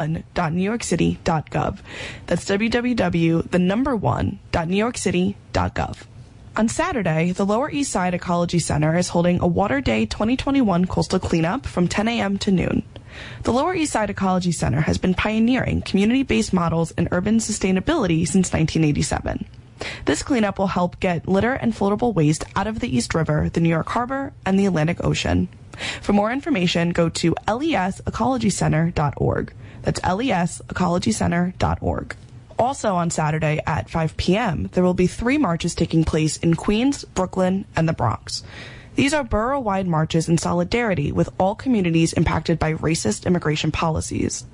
one.newyorkcity.gov. That's www, the number one, .newyorkcity.gov. On Saturday, the Lower East Side Ecology Center is holding a Water Day 2021 coastal cleanup from 10 a.m. to noon. The Lower East Side Ecology Center has been pioneering community-based models in urban sustainability since 1987. This cleanup will help get litter and floatable waste out of the East River, the New York Harbor, and the Atlantic Ocean. For more information, go to lesecologycenter.org. That's lesecologycenter.org. Also on Saturday at 5 p.m., there will be three marches taking place in Queens, Brooklyn, and the Bronx. These are borough wide marches in solidarity with all communities impacted by racist immigration policies.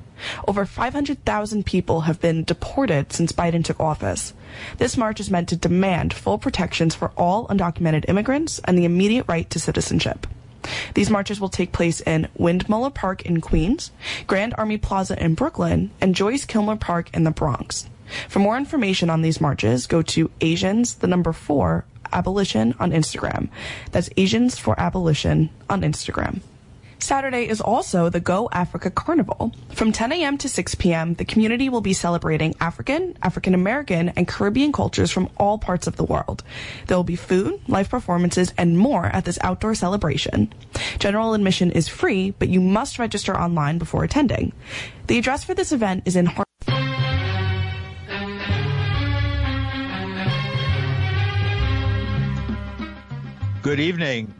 Over 500,000 people have been deported since Biden took office. This march is meant to demand full protections for all undocumented immigrants and the immediate right to citizenship. These marches will take place in Windmuller Park in Queens, Grand Army Plaza in Brooklyn, and Joyce Kilmer Park in the Bronx. For more information on these marches, go to Asians, the number four, abolition on Instagram. That's Asians for Abolition on Instagram. Saturday is also the Go Africa Carnival. From 10 a.m. to 6 p.m., the community will be celebrating African, African American, and Caribbean cultures from all parts of the world. There will be food, live performances, and more at this outdoor celebration. General admission is free, but you must register online before attending. The address for this event is in Har- Good evening.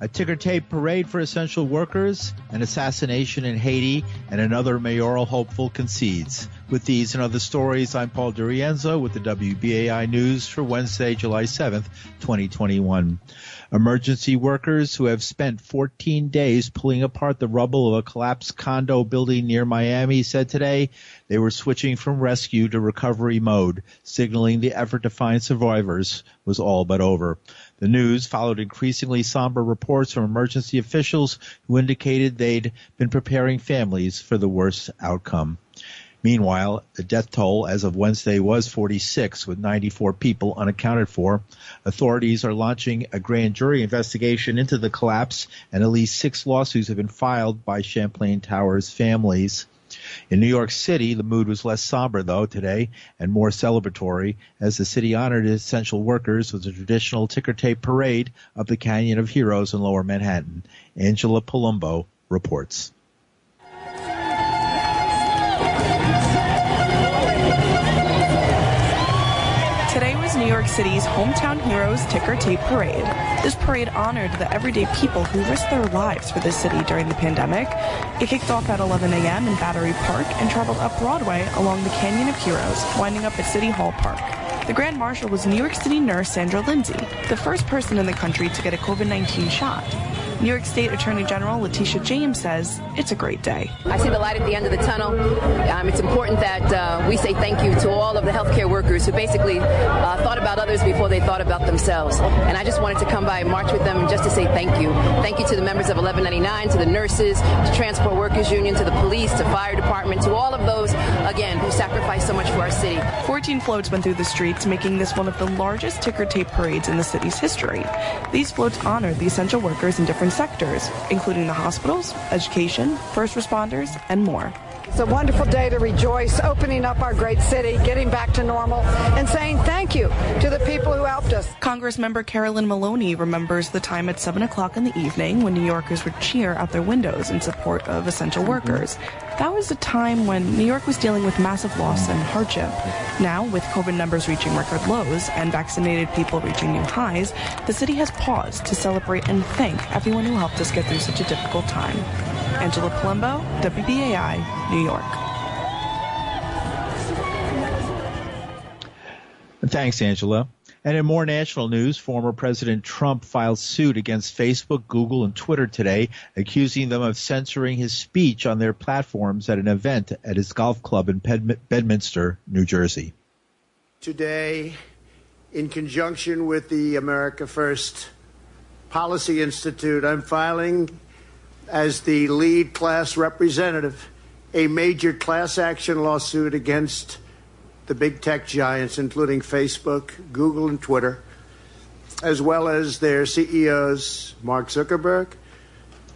A ticker tape parade for essential workers, an assassination in Haiti, and another mayoral hopeful concedes. With these and other stories, I'm Paul DiRienzo with the WBAI News for Wednesday, July 7th, 2021. Emergency workers who have spent 14 days pulling apart the rubble of a collapsed condo building near Miami said today they were switching from rescue to recovery mode, signaling the effort to find survivors was all but over. The news followed increasingly somber reports from emergency officials who indicated they'd been preparing families for the worst outcome. Meanwhile, the death toll as of Wednesday was 46, with 94 people unaccounted for. Authorities are launching a grand jury investigation into the collapse, and at least six lawsuits have been filed by Champlain Towers families. In New York City, the mood was less somber, though, today, and more celebratory, as the city honored essential workers with a traditional ticker tape parade up the Canyon of Heroes in lower Manhattan. Angela Palumbo reports. City's Hometown Heroes Ticker Tape Parade. This parade honored the everyday people who risked their lives for the city during the pandemic. It kicked off at 11 a.m. in Battery Park and traveled up Broadway along the Canyon of Heroes, winding up at City Hall Park. The Grand Marshal was New York City nurse Sandra Lindsay, the first person in the country to get a COVID-19 shot. New York State Attorney General Letitia James says it's a great day. I see the light at the end of the tunnel. Um, it's important that uh, we say thank you to all of the healthcare workers who basically uh, thought about others before they thought about themselves. And I just wanted to come by and march with them just to say thank you. Thank you to the members of 1199, to the nurses, to Transport Workers Union, to the police, to fire department, to all of those, again, who sacrificed so much for our city. 14 floats went through the streets, making this one of the largest ticker tape parades in the city's history. These floats honored the essential workers in different sectors, including the hospitals, education, first responders, and more. It's a wonderful day to rejoice, opening up our great city, getting back to normal, and saying thank you to the people who helped us. Congress member Carolyn Maloney remembers the time at 7 o'clock in the evening when New Yorkers would cheer out their windows in support of essential mm-hmm. workers. That was a time when New York was dealing with massive loss and hardship. Now, with COVID numbers reaching record lows and vaccinated people reaching new highs, the city has paused to celebrate and thank everyone who helped us get through such a difficult time. Angela Palumbo, WBAI, New York. Thanks, Angela. And in more national news, former President Trump filed suit against Facebook, Google, and Twitter today, accusing them of censoring his speech on their platforms at an event at his golf club in Bedminster, New Jersey. Today, in conjunction with the America First Policy Institute, I'm filing as the lead class representative a major class action lawsuit against the big tech giants, including Facebook, Google, and Twitter, as well as their CEOs, Mark Zuckerberg,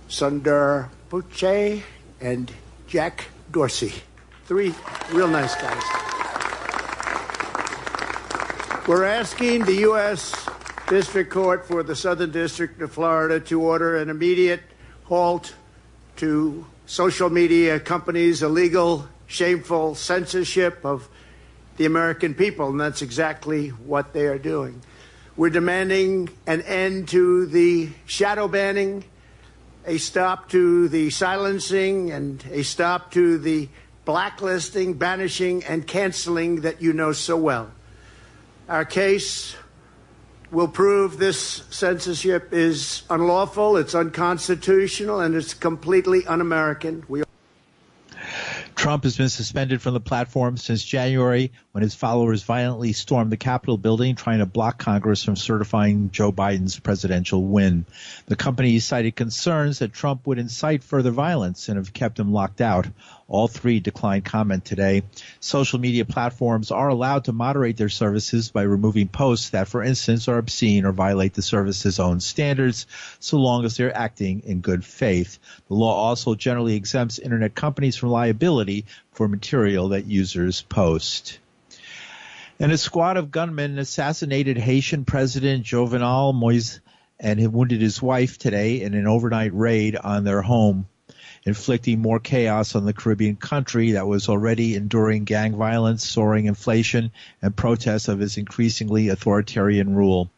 Sundar Pichai, and Jack Dorsey. three real nice guys. We're asking the U.S. District Court for the Southern District of Florida to order an immediate halt to social media companies' illegal, shameful censorship of the American people, and that's exactly what they are doing. We're demanding an end to the shadow banning, a stop to the silencing, and a stop to the blacklisting, banishing, and canceling that you know so well. Our case will prove this censorship is unlawful, it's unconstitutional, and it's completely un American. We Trump has been suspended from the platform since January when his followers violently stormed the Capitol building trying to block Congress from certifying Joe Biden's presidential win. The company cited concerns that Trump would incite further violence and have kept him locked out. All three declined comment today. Social media platforms are allowed to moderate their services by removing posts that, for instance, are obscene or violate the service's own standards, so long as they're acting in good faith. The law also generally exempts internet companies from liability for material that users post. And a squad of gunmen assassinated Haitian President Jovenel Moise and wounded his wife today in an overnight raid on their home inflicting more chaos on the Caribbean country that was already enduring gang violence, soaring inflation, and protests of its increasingly authoritarian rule.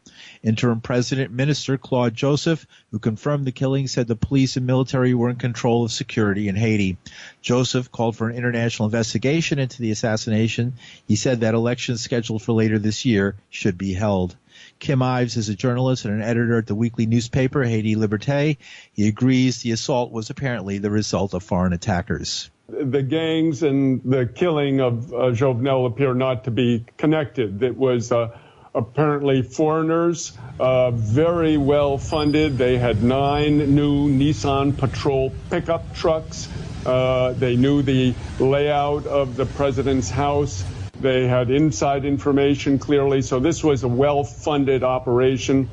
Interim President Minister Claude Joseph, who confirmed the killing, said the police and military were in control of security in Haiti. Joseph called for an international investigation into the assassination. He said that elections scheduled for later this year should be held. Kim Ives is a journalist and an editor at the weekly newspaper Haiti Liberté. He agrees the assault was apparently the result of foreign attackers. The gangs and the killing of uh, Jovenel appear not to be connected. It was uh, apparently foreigners, uh, very well funded. They had nine new Nissan Patrol pickup trucks. Uh, they knew the layout of the president's house. They had inside information clearly. So this was a well funded operation,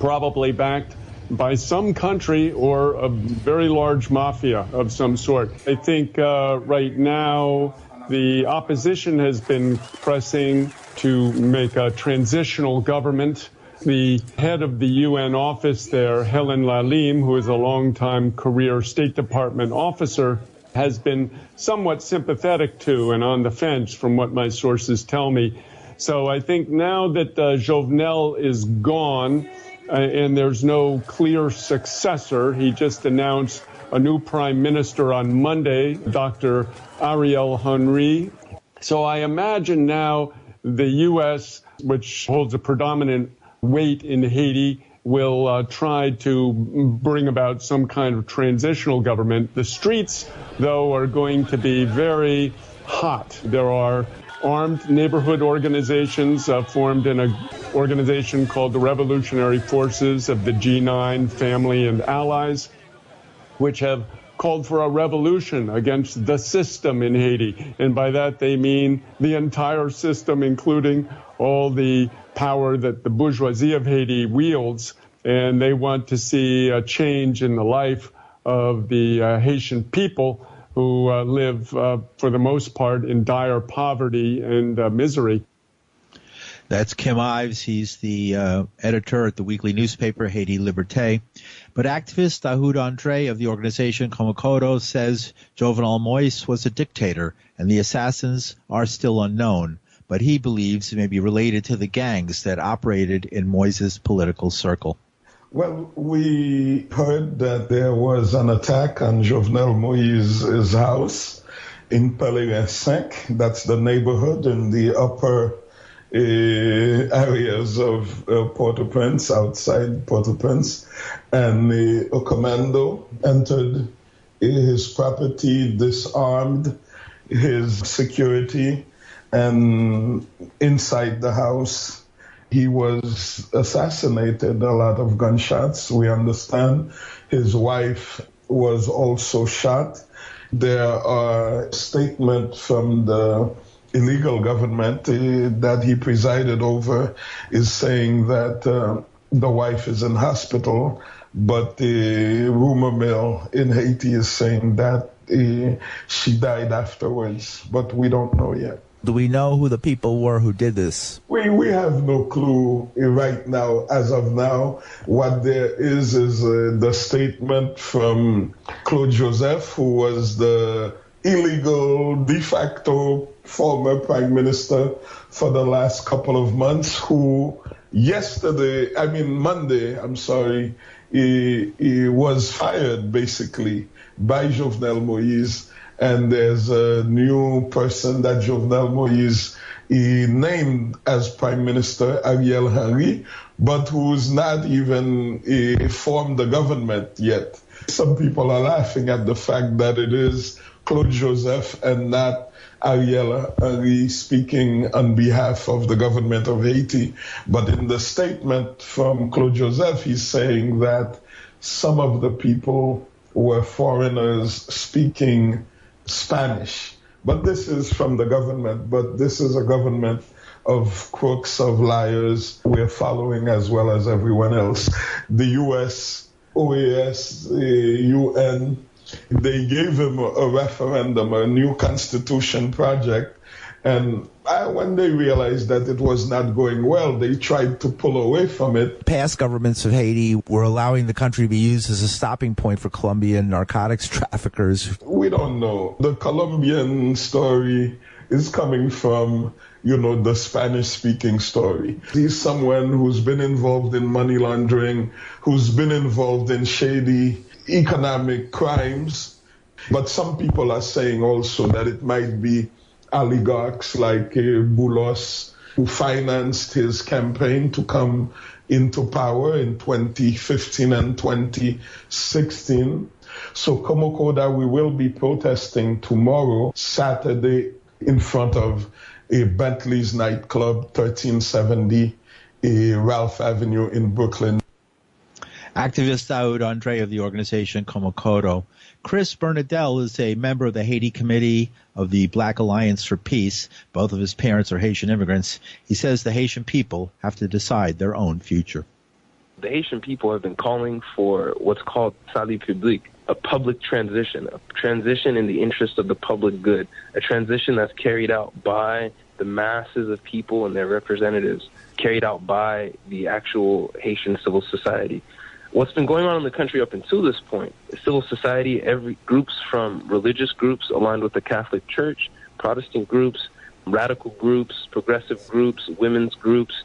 probably backed by some country or a very large mafia of some sort. I think uh, right now the opposition has been pressing to make a transitional government. The head of the UN office there, Helen La Lime, who is a longtime career State Department officer, has been somewhat sympathetic to and on the fence from what my sources tell me. So I think now that uh, Jovenel is gone uh, and there's no clear successor, he just announced a new prime minister on Monday, Dr. Ariel Henry. So I imagine now the U.S., which holds a predominant weight in Haiti, will uh, try to bring about some kind of transitional government. The streets, though, are going to be very hot. There are armed neighborhood organizations uh, formed in an organization called the Revolutionary Forces of the G9 family and allies, which have called for a revolution against the system in Haiti. And by that they mean the entire system, including all the power that the bourgeoisie of Haiti wields. And they want to see a change in the life of the uh, Haitian people who uh, live, uh, for the most part, in dire poverty and uh, misery. That's Kim Ives. He's the uh, editor at the weekly newspaper Haiti Liberté. But activist Dahoud Andre of the organization Komokoda says Jovenel Moise was a dictator and the assassins are still unknown, but he believes it may be related to the gangs that operated in Moise's political circle. Well, we heard that there was an attack on Jovenel Moise's house in Palais 5. That's the neighborhood in the upper areas of uh, Port-au-Prince, outside Port-au-Prince, and uh, a commando entered his property, disarmed his security, and inside the house he was assassinated. A lot of gunshots, we understand. His wife was also shot. There are statements from the illegal government uh, that he presided over is saying that uh, the wife is in hospital, but the rumor mill in Haiti is saying that uh, she died afterwards, but we don't know yet. Do we know who the people were who did this? We, we have no clue right now, as of now. What there is is uh, the statement from Claude Joseph, who was the illegal de facto former prime minister for the last couple of months, who yesterday, I mean Monday, I'm sorry, he, he was fired basically by Jovenel Moïse. And there's a new person that Jovenel Moïse he named as Prime Minister Ariel Henry, but who's not even uh, formed the government yet. Some people are laughing at the fact that it is Claude Joseph and not Ariella uh, Henry speaking on behalf of the government of Haiti. But in the statement from Claude Joseph, he's saying that some of the people were foreigners speaking Spanish. But this is from the government, but this is a government of crooks, of liars we're following as well as everyone else. The US, OAS, UN, they gave him a referendum, a new constitution project, and uh, when they realized that it was not going well, they tried to pull away from it. Past governments of Haiti were allowing the country to be used as a stopping point for Colombian narcotics traffickers. We don't know. The Colombian story is coming from, you know, the Spanish speaking story. He's someone who's been involved in money laundering, who's been involved in shady economic crimes. But some people are saying also that it might be oligarchs like uh, Boulos who financed his campaign to come into power in 2015 and 2016. So Komokoda, we will be protesting tomorrow, Saturday, in front of a Bentley's nightclub, 1370 a Ralph Avenue in Brooklyn. Activist Dahoud Andre of the organization Komokoda Chris Bernadelle is a member of the Haiti Committee of the Black Alliance for Peace. Both of his parents are Haitian immigrants. He says the Haitian people have to decide their own future. The Haitian people have been calling for what's called salut public, a public transition, a transition in the interest of the public good, a transition that's carried out by the masses of people and their representatives, carried out by the actual Haitian civil society what's been going on in the country up until this point, civil society, every groups from religious groups aligned with the Catholic Church, Protestant groups, radical groups, progressive groups, women's groups,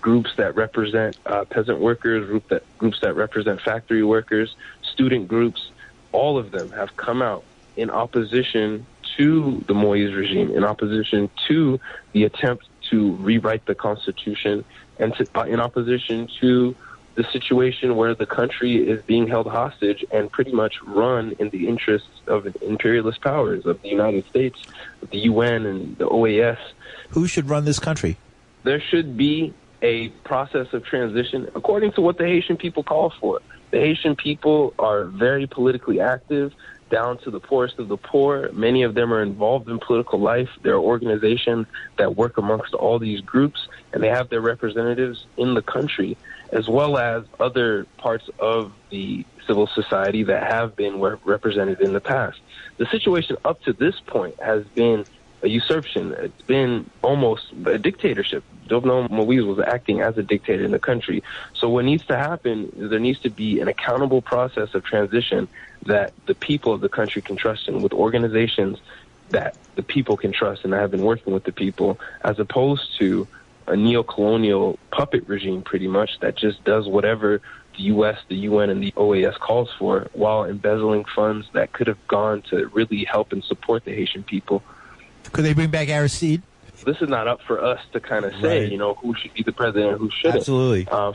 groups that represent uh, peasant workers, group that groups that represent factory workers, student groups, all of them have come out in opposition to the Moise regime, in opposition to the attempt to rewrite the Constitution, and to, uh, in opposition to the situation where the country is being held hostage and pretty much run in the interests of imperialist powers of the United States, the UN, and the OAS. Who should run this country? There should be a process of transition according to what the Haitian people call for. The Haitian people are very politically active down to the poorest of the poor. Many of them are involved in political life. There are organizations that work amongst all these groups, and they have their representatives in the country, as well as other parts of the civil society that have been represented in the past. The situation up to this point has been a usurpation. It's been almost a dictatorship. Jovenel Moise was acting as a dictator in the country. So what needs to happen is there needs to be an accountable process of transition that the people of the country can trust in with organizations that the people can trust and that have been working with the people as opposed to a neo-colonial puppet regime pretty much that just does whatever the U.S., the UN, and the OAS calls for while embezzling funds that could have gone to really help and support the Haitian people. Could they bring back Aristide? This is not up for us to kind of say, right. you know, who should be the president and who shouldn't. Absolutely. Uh,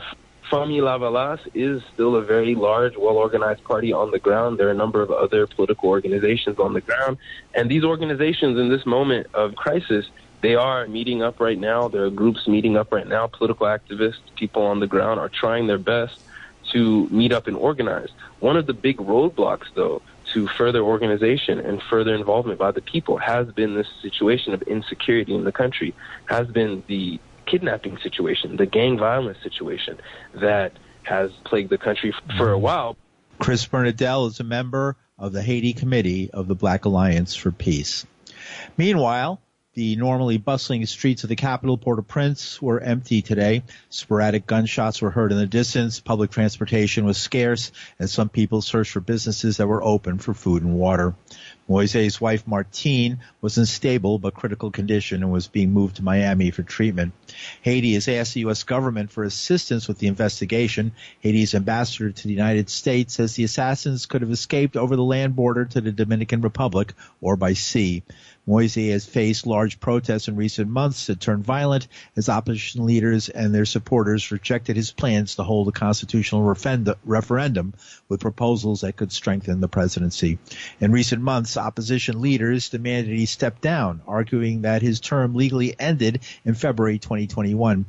Fanmi Lavalas is still a very large, well-organized party on the ground. There are a number of other political organizations on the ground. And these organizations in this moment of crisis, they are meeting up right now. There are groups meeting up right now. Political activists, people on the ground are trying their best to meet up and organize. One of the big roadblocks, though, to further organization and further involvement by the people has been this situation of insecurity in the country, has been the kidnapping situation, the gang violence situation that has plagued the country for a mm-hmm. while. Chris Bernadelle is a member of the Haiti Committee of the Black Alliance for Peace. Meanwhile, the normally bustling streets of the capital, Port-au-Prince, were empty today. Sporadic gunshots were heard in the distance. Public transportation was scarce, and some people searched for businesses that were open for food and water. Moise's wife Martine was in stable but critical condition and was being moved to Miami for treatment. Haiti has asked the U.S. government for assistance with the investigation. Haiti's ambassador to the United States says the assassins could have escaped over the land border to the Dominican Republic or by sea. Moise has faced large protests in recent months that turned violent as opposition leaders and their supporters rejected his plans to hold a constitutional referendum with proposals that could strengthen the presidency. In recent months, opposition leaders demanded he step down, arguing that his term legally ended in February 2021.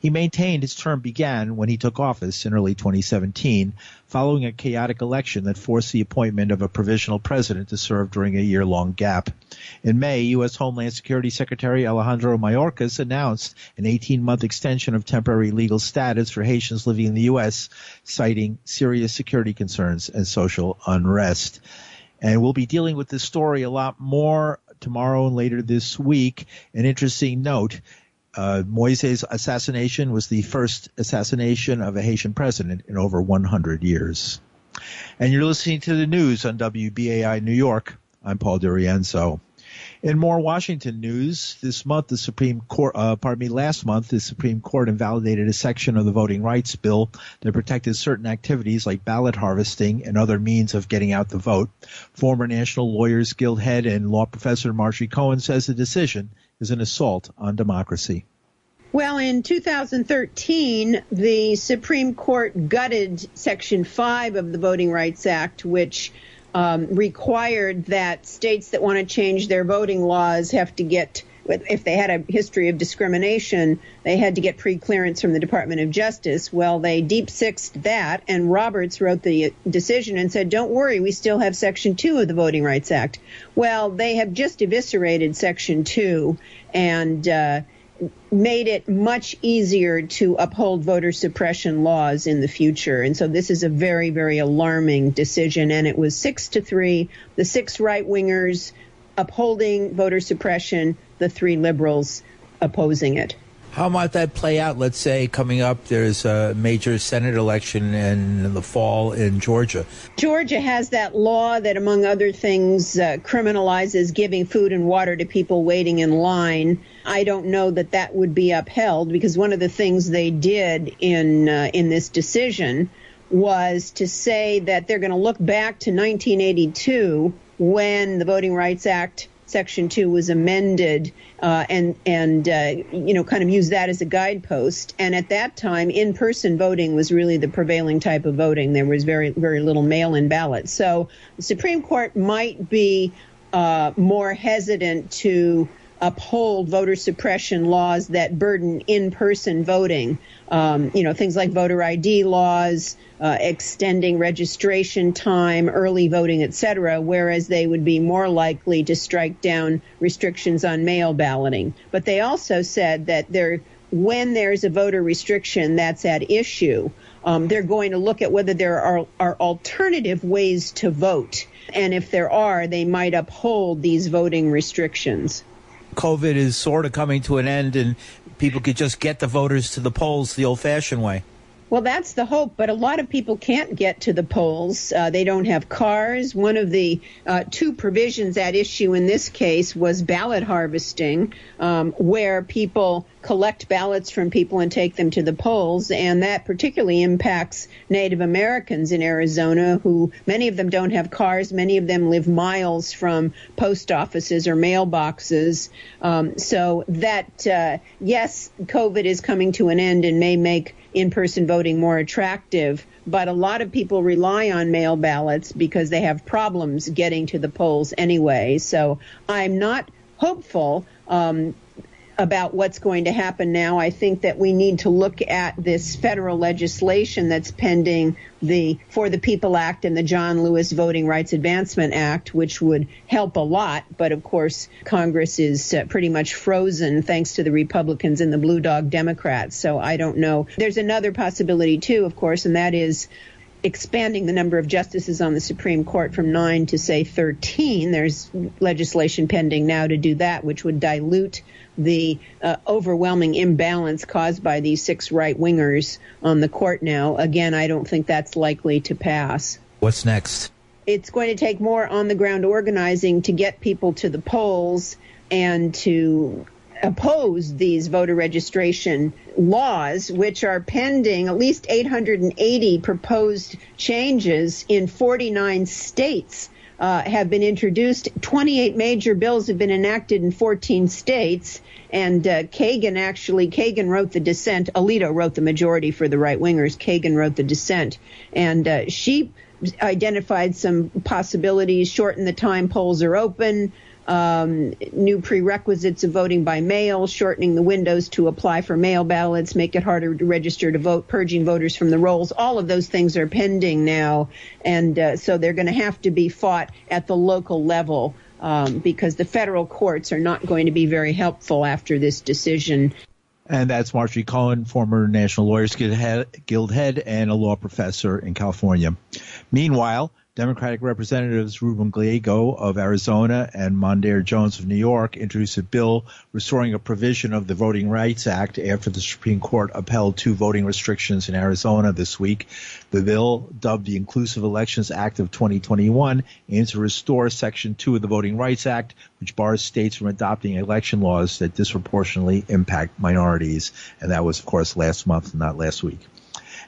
He maintained his term began when he took office in early 2017, following a chaotic election that forced the appointment of a provisional president to serve during a year-long gap. In May, U.S. Homeland Security Secretary Alejandro Mayorkas announced an 18-month extension of temporary legal status for Haitians living in the U.S., citing serious security concerns and social unrest. And we'll be dealing with this story a lot more tomorrow and later this week. An interesting note uh, Moise's assassination was the first assassination of a Haitian president in over 100 years. And you're listening to the news on WBAI New York. I'm Paul DiRienzo. In more Washington news, this month the Supreme Court, uh, pardon me, last month the Supreme Court invalidated a section of the Voting Rights Bill that protected certain activities like ballot harvesting and other means of getting out the vote. Former National Lawyers Guild head and law professor Marjorie Cohn says the decision is an assault on democracy. Well, in 2013, the Supreme Court gutted Section 5 of the Voting Rights Act, which um, required that states that want to change their voting laws have to get, if they had a history of discrimination, they had to get pre-clearance from the Department of Justice. Well, they deep sixed that, and Roberts wrote the decision and said, don't worry, we still have Section 2 of the Voting Rights Act. Well, they have just eviscerated Section 2, and uh, made it much easier to uphold voter suppression laws in the future. And so this is a very, very alarming decision. And it was six to three, the six right wingers upholding voter suppression, the three liberals opposing it. How might that play out? Let's say coming up, there's a major Senate election in the fall in Georgia. Georgia has that law that, among other things, uh, criminalizes giving food and water to people waiting in line. I don't know that that would be upheld because one of the things they did in uh, in this decision was to say that they're going to look back to 1982 when the Voting Rights Act Section 2 was amended uh, and, and uh, you know, kind of use that as a guidepost. And at that time, in-person voting was really the prevailing type of voting. There was very, very little mail-in ballots. So the Supreme Court might be uh, more hesitant to uphold voter suppression laws that burden in-person voting. Um, you know, things like voter ID laws, uh, extending registration time, early voting, etc., whereas they would be more likely to strike down restrictions on mail balloting. But they also said that there, when there's a voter restriction that's at issue, um, they're going to look at whether there are, are alternative ways to vote. And if there are, they might uphold these voting restrictions. COVID is sort of coming to an end and people could just get the voters to the polls the old fashioned way. Well, that's the hope, but a lot of people can't get to the polls. Uh, they don't have cars. One of the uh, two provisions at issue in this case was ballot harvesting, um, where people collect ballots from people and take them to the polls, and that particularly impacts Native Americans in Arizona, who many of them don't have cars, many of them live miles from post offices or mailboxes. Um, so that, uh, yes, COVID is coming to an end and may make in-person voting more attractive, but a lot of people rely on mail ballots because they have problems getting to the polls anyway. So I'm not hopeful um, about what's going to happen now. I think that we need to look at this federal legislation that's pending the For the People Act and the John Lewis Voting Rights Advancement Act, which would help a lot. But of course, Congress is uh, pretty much frozen thanks to the Republicans and the Blue Dog Democrats. So I don't know. There's another possibility too, of course, and that is expanding the number of justices on the Supreme Court from nine to say 13. There's legislation pending now to do that, which would dilute the uh, overwhelming imbalance caused by these six right wingers on the court now. Again, I don't think that's likely to pass. What's next? It's going to take more on the ground organizing to get people to the polls and to oppose these voter registration laws, which are pending at least 880 proposed changes in 49 states. Uh, have been introduced. 28 major bills have been enacted in 14 states. And uh, Kagan actually, Kagan wrote the dissent. Alito wrote the majority for the right wingers. Kagan wrote the dissent. And uh, she identified some possibilities, shorten the time polls are open, um, new prerequisites of voting by mail, shortening the windows to apply for mail ballots, make it harder to register to vote, purging voters from the rolls. All of those things are pending now, and uh, so they're going to have to be fought at the local level um, because the federal courts are not going to be very helpful after this decision. And that's Marjorie Cohn, former National Lawyers Guild head and a law professor in California. Meanwhile, Democratic Representatives Ruben Gallego of Arizona and Mondaire Jones of New York introduced a bill restoring a provision of the Voting Rights Act after the Supreme Court upheld two voting restrictions in Arizona this week. The bill, dubbed the Inclusive Elections Act of 2021, aims to restore Section 2 of the Voting Rights Act, which bars states from adopting election laws that disproportionately impact minorities. And that was, of course, last month, not last week.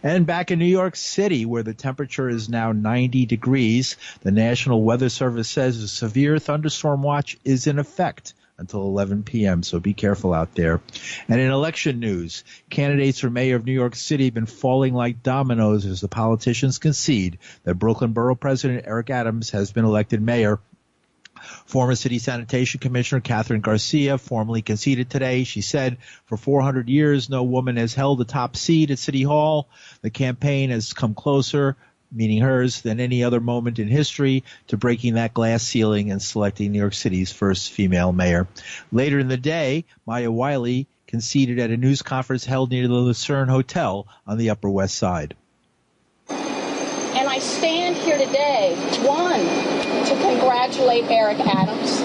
And back in New York City, where the temperature is now 90 degrees, the National Weather Service says a severe thunderstorm watch is in effect until 11 p.m. So be careful out there. And in election news, candidates for mayor of New York City have been falling like dominoes as the politicians concede that Brooklyn Borough President Eric Adams has been elected mayor Former City Sanitation Commissioner Kathryn Garcia formally conceded today. She said, for 400 years, no woman has held the top seat at City Hall. The campaign has come closer, meaning hers, than any other moment in history to breaking that glass ceiling and selecting New York City's first female mayor. Later in the day, Maya Wiley conceded at a news conference held near the Lucerne Hotel on the Upper West Side. And I stand here today, one, to congratulate Eric Adams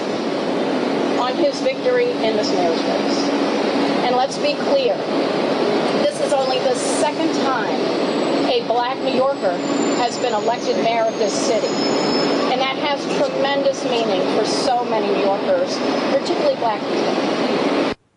on his victory in this mayor's race. And let's be clear, this is only the second time a black New Yorker has been elected mayor of this city. And that has tremendous meaning for so many New Yorkers, particularly black people.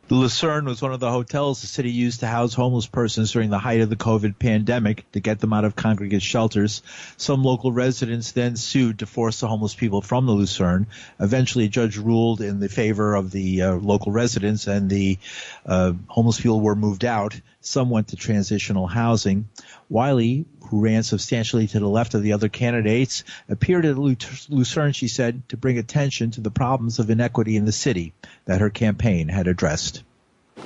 The Lucerne was one of the hotels the city used to house homeless persons during the height of the COVID pandemic to get them out of congregate shelters. Some local residents then sued to force the homeless people from the Lucerne. Eventually, a judge ruled in the favor of the uh, local residents and the uh, homeless people were moved out. Some went to transitional housing. Wiley, who ran substantially to the left of the other candidates, appeared at Lucerne, she said, to bring attention to the problems of inequity in the city that her campaign had addressed.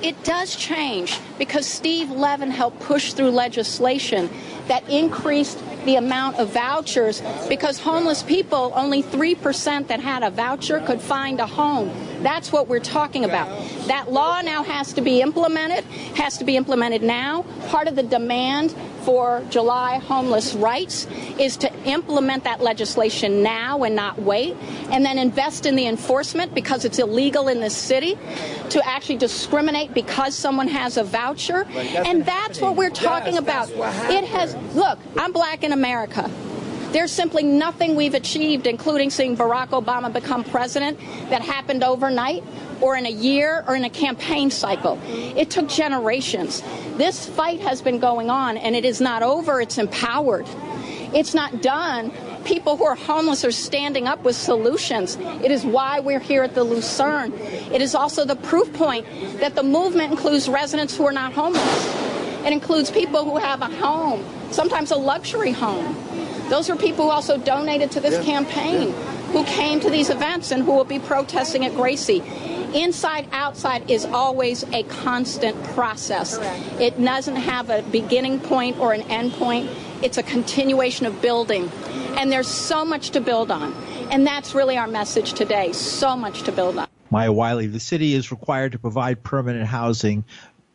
It does change because Steve Levin helped push through legislation that increased the amount of vouchers because homeless people, only 3% that had a voucher could find a home. That's what we're talking about. That law now has to be implemented, has to be implemented now. Part of the demand for July homeless rights is to implement that legislation now and not wait, and then invest in the enforcement because it's illegal in this city to actually discriminate because someone has a voucher. And that's what we're talking about. It has, look, I'm black in America. There's simply nothing we've achieved, including seeing Barack Obama become president, that happened overnight or in a year or in a campaign cycle. It took generations. This fight has been going on and it is not over, it's empowered. It's not done. People who are homeless are standing up with solutions. It is why we're here at the Lucerne. It is also the proof point that the movement includes residents who are not homeless. It includes people who have a home, sometimes a luxury home. Those are people who also donated to this yeah. campaign, yeah. who came to these events and who will be protesting at Gracie. Inside outside is always a constant process. Correct. It doesn't have a beginning point or an end point. It's a continuation of building. And there's so much to build on. And that's really our message today. So much to build on. Maya Wiley, the city is required to provide permanent housing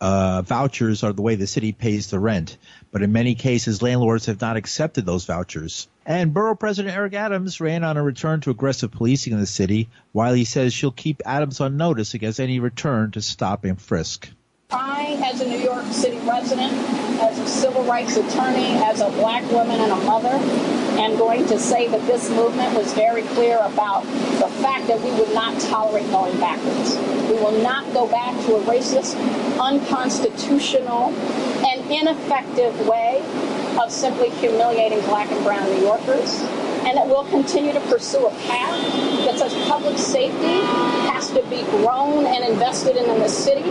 uh, vouchers are the way the city pays the rent, but in many cases, landlords have not accepted those vouchers. And Borough President Eric Adams ran on a return to aggressive policing in the city, while he says she'll keep Adams on notice against any return to stop and frisk. I, as a New York City resident, as a civil rights attorney, as a black woman and a mother, am going to say that this movement was very clear about the fact that we would not tolerate going backwards. We will not go back to a racist, unconstitutional, and ineffective way of simply humiliating black and brown New Yorkers and that we'll continue to pursue a path that says public safety to be grown and invested in in the city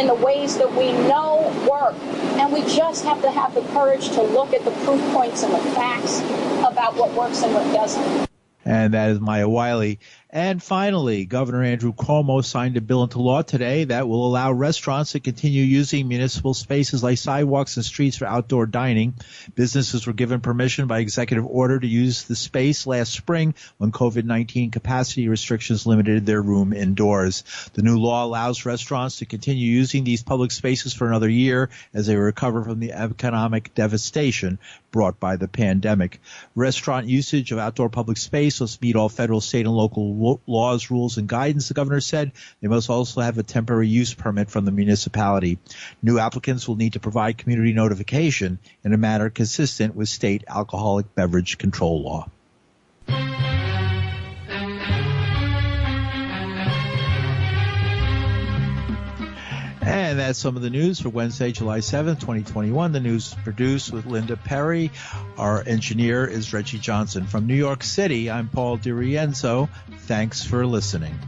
in the ways that we know work. And we just have to have the courage to look at the proof points and the facts about what works and what doesn't. And that is Maya Wiley. And finally, Governor Andrew Cuomo signed a bill into law today that will allow restaurants to continue using municipal spaces like sidewalks and streets for outdoor dining. Businesses were given permission by executive order to use the space last spring when COVID-19 capacity restrictions limited their room indoors. The new law allows restaurants to continue using these public spaces for another year as they recover from the economic devastation brought by the pandemic. Restaurant usage of outdoor public space must meet all federal, state, and local laws, rules, and guidance, the governor said. They must also have a temporary use permit from the municipality. New applicants will need to provide community notification in a manner consistent with state alcoholic beverage control law. And that's some of the news for Wednesday, July 7th, 2021. The news produced with Linda Perry. Our engineer is Reggie Johnson. From New York City, I'm Paul DiRienzo. Thanks for listening.